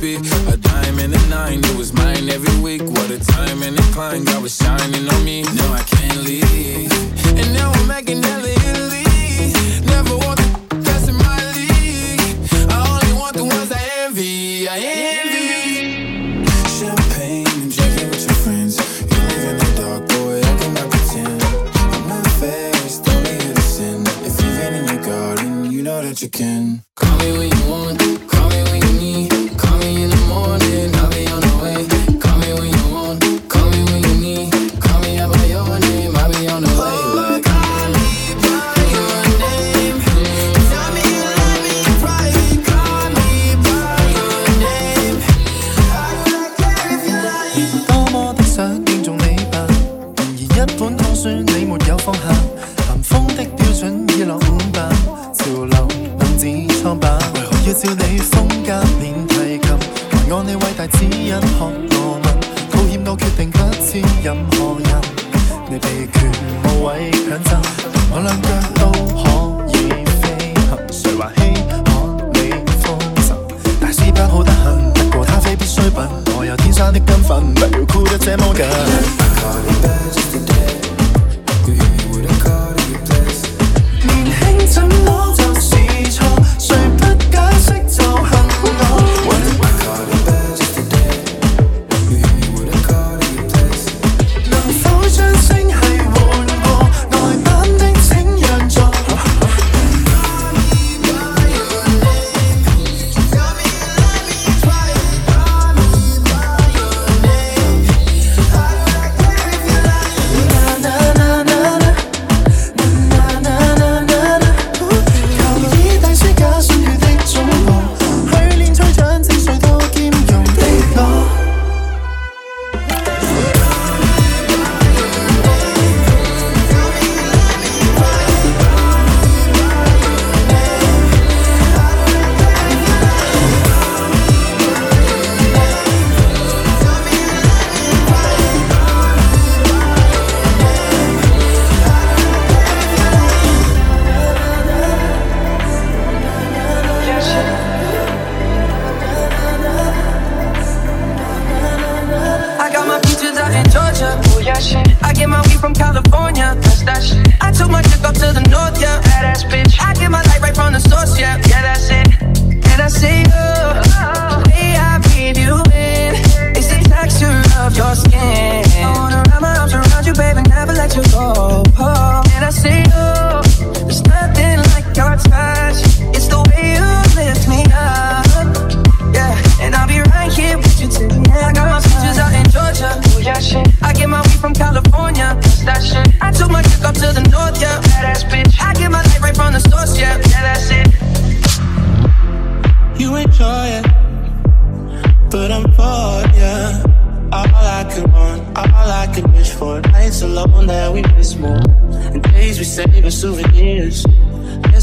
be a diamond and a nine. It was mine every week. What a time and a climb. God was shining on me. Now I can't leave. And now I'm making hella Italy. Never want the best in my league. I only want the ones I envy. I envy. Champagne drinking with your friends. You live in the dark, boy. I cannot pretend. I'm not If you've in your garden, you know that you can. Call me when you 你没有放下林峰的标准已落伍吧潮流凳子苍白为何要照你风格练提琴还我你伟大指引学我文抱歉我决定不似任何人。你被权无位强袭我两脚都可以飞行谁还稀罕你风神大师班好得很不过他非必需品我有天生的根粉不要哭得这么紧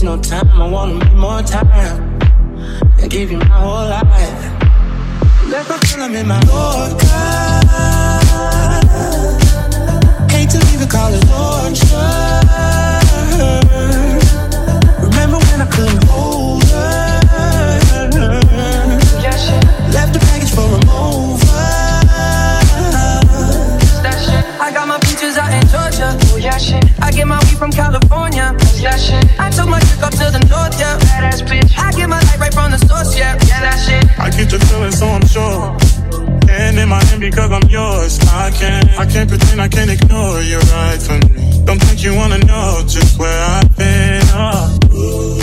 No time, I wanna make more time and give you my whole life. Let me feel them in my Yorker. Hate to leave it, call it torture. Remember when I couldn't hold her? Left the package for a mover. I got my peaches out in Georgia. Oh yeah, shit. I get my weed from California. Yeah. I took my chick up to the north, yeah. Badass bitch. I get my light right from the source, yeah. Yeah, that shit. I get the feeling, so I'm sure. And in my hand because I'm yours. I can't, I can't pretend I can't ignore you right from me. Don't think you wanna know just where I've been. Oh.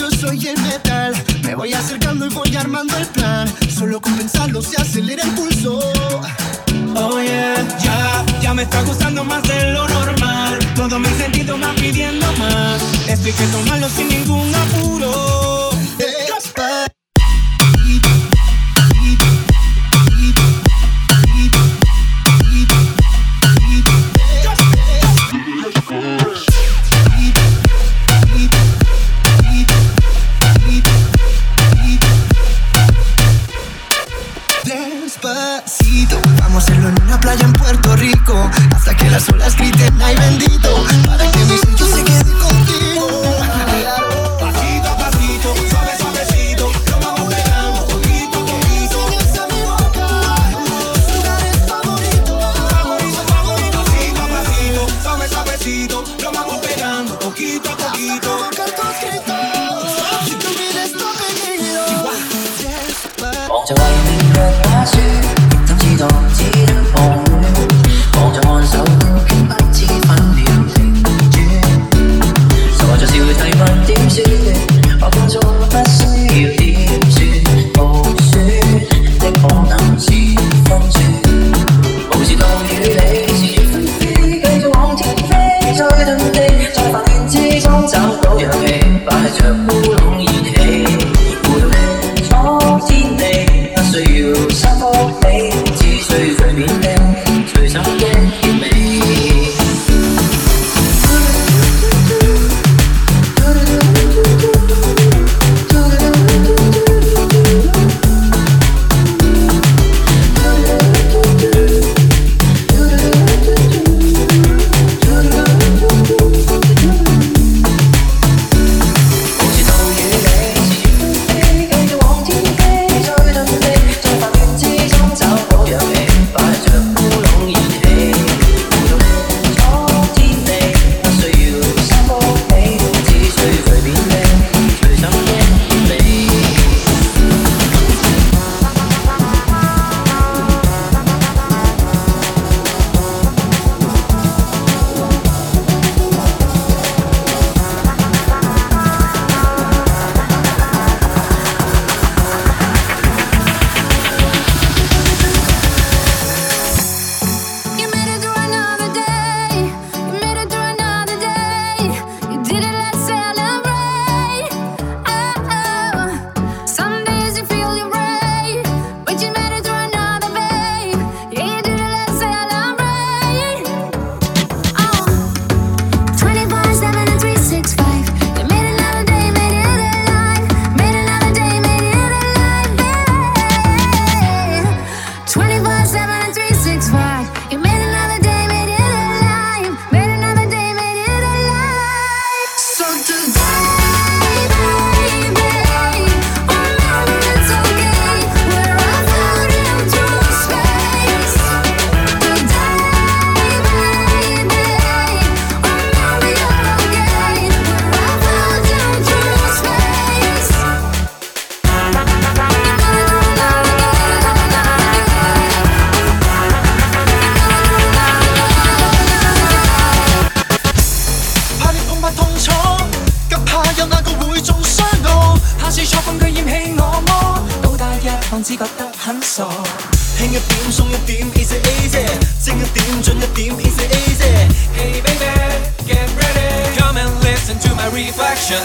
yo soy el metal. Me voy acercando y voy armando el plan. Solo con pensarlo se acelera el pulso. Oh yeah, ya, ya me está gustando más de lo normal. Todo mi sentido va pidiendo más. Esto hay que tomarlo sin ningún apuro. 放肆觉得很傻轻一点松一点 is it easy 精一点准一点 is it easy hey baby get ready come and listen to my reflection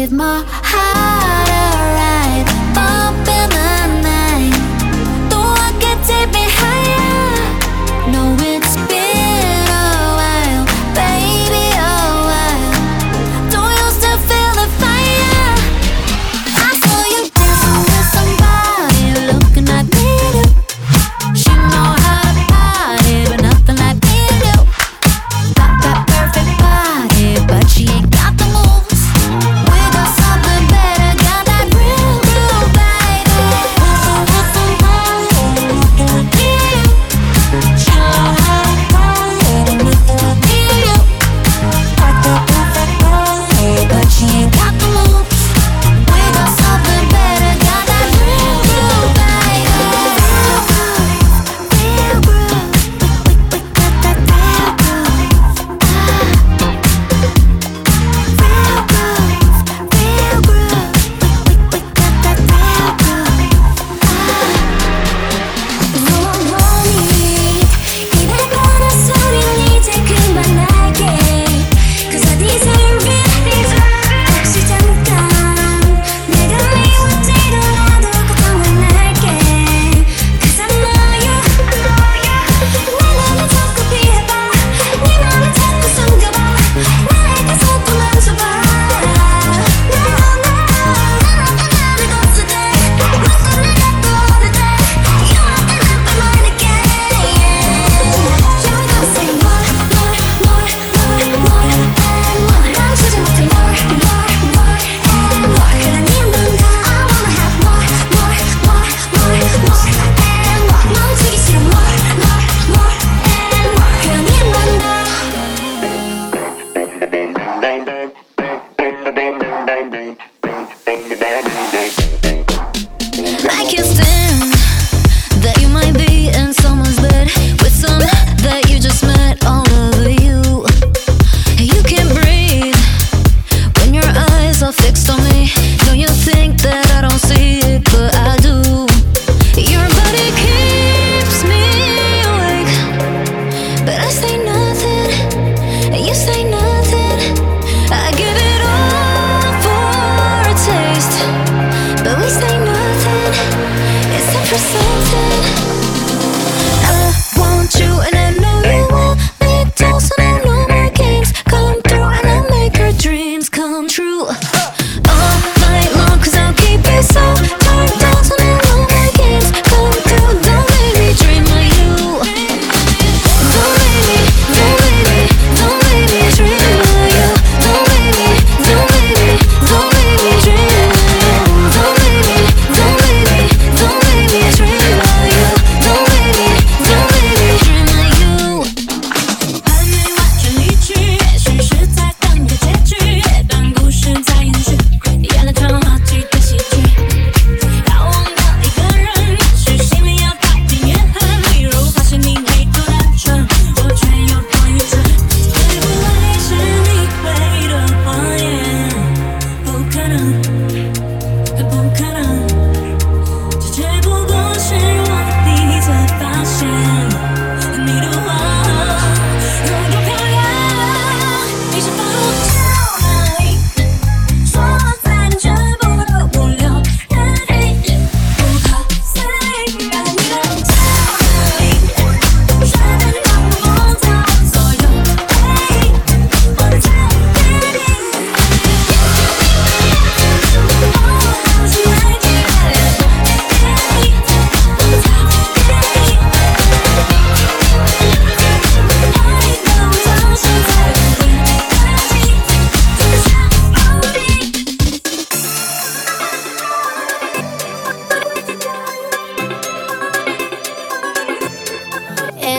with my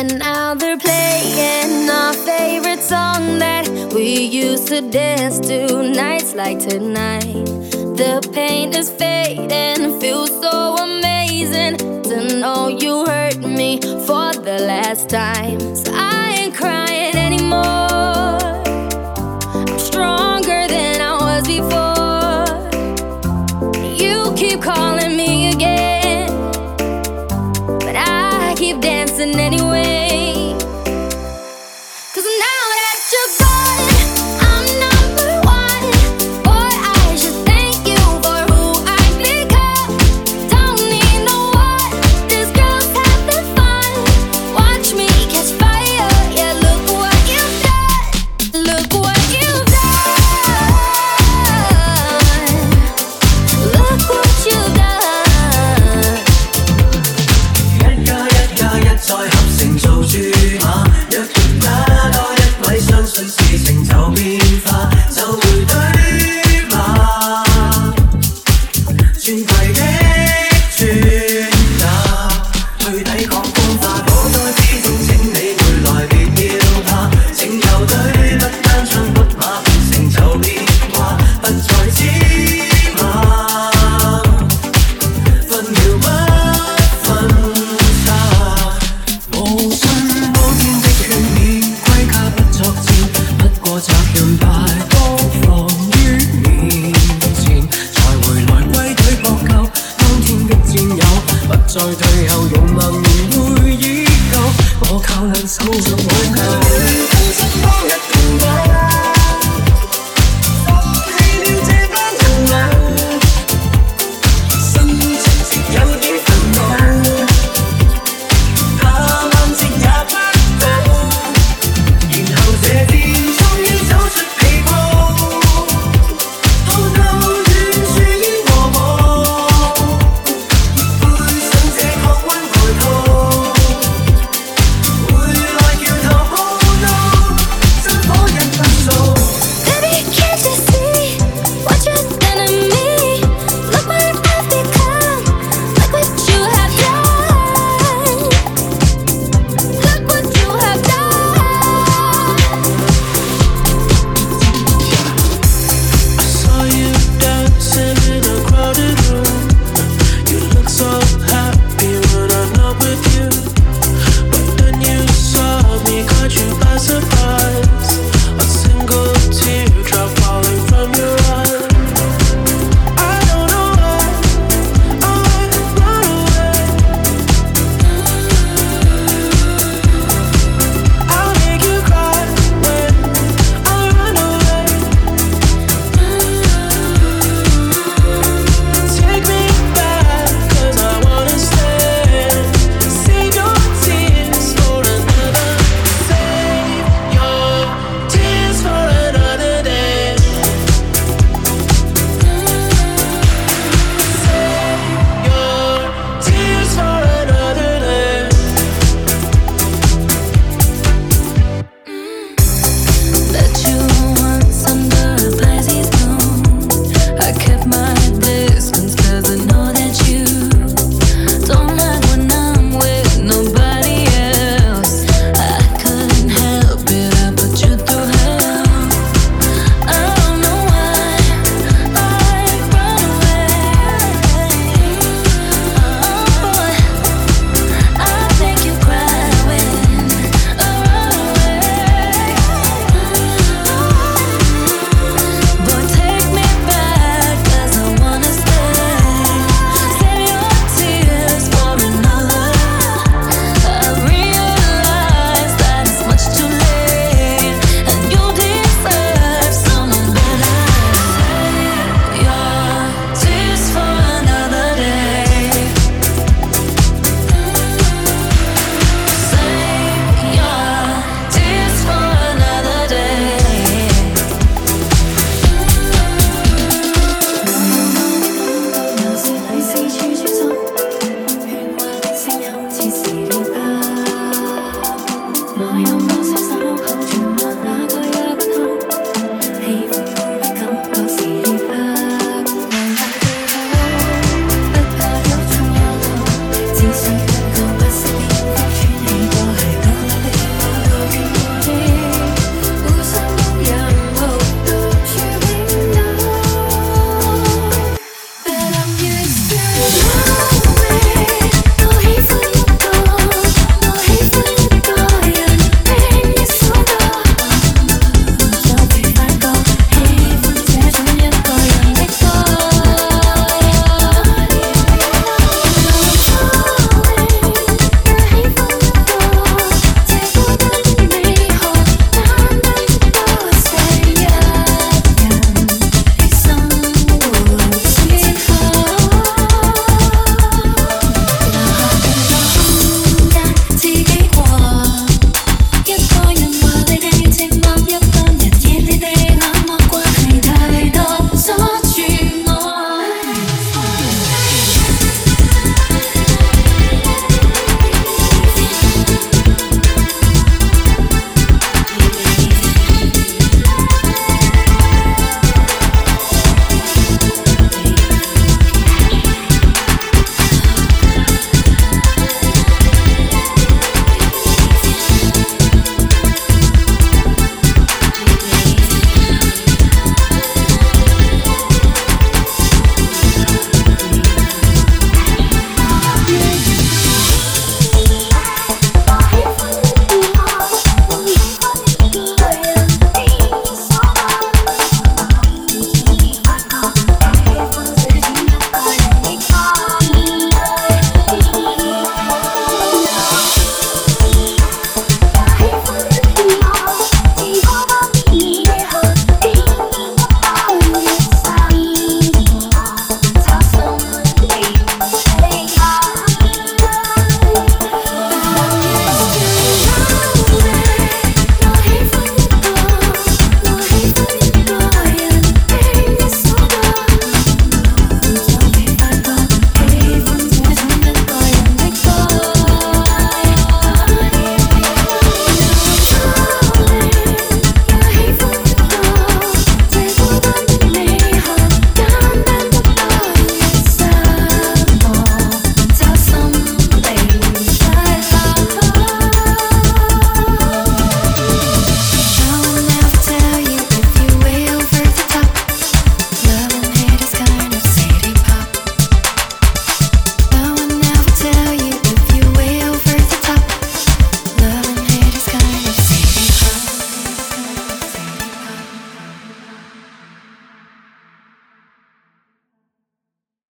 And now they're playing our favorite song that we used to dance to nights like tonight. The pain is fading, feels so amazing to know you hurt me for the last time. So I ain't crying anymore. I'm stronger than I was before. You keep calling me again, but I keep dancing anyway.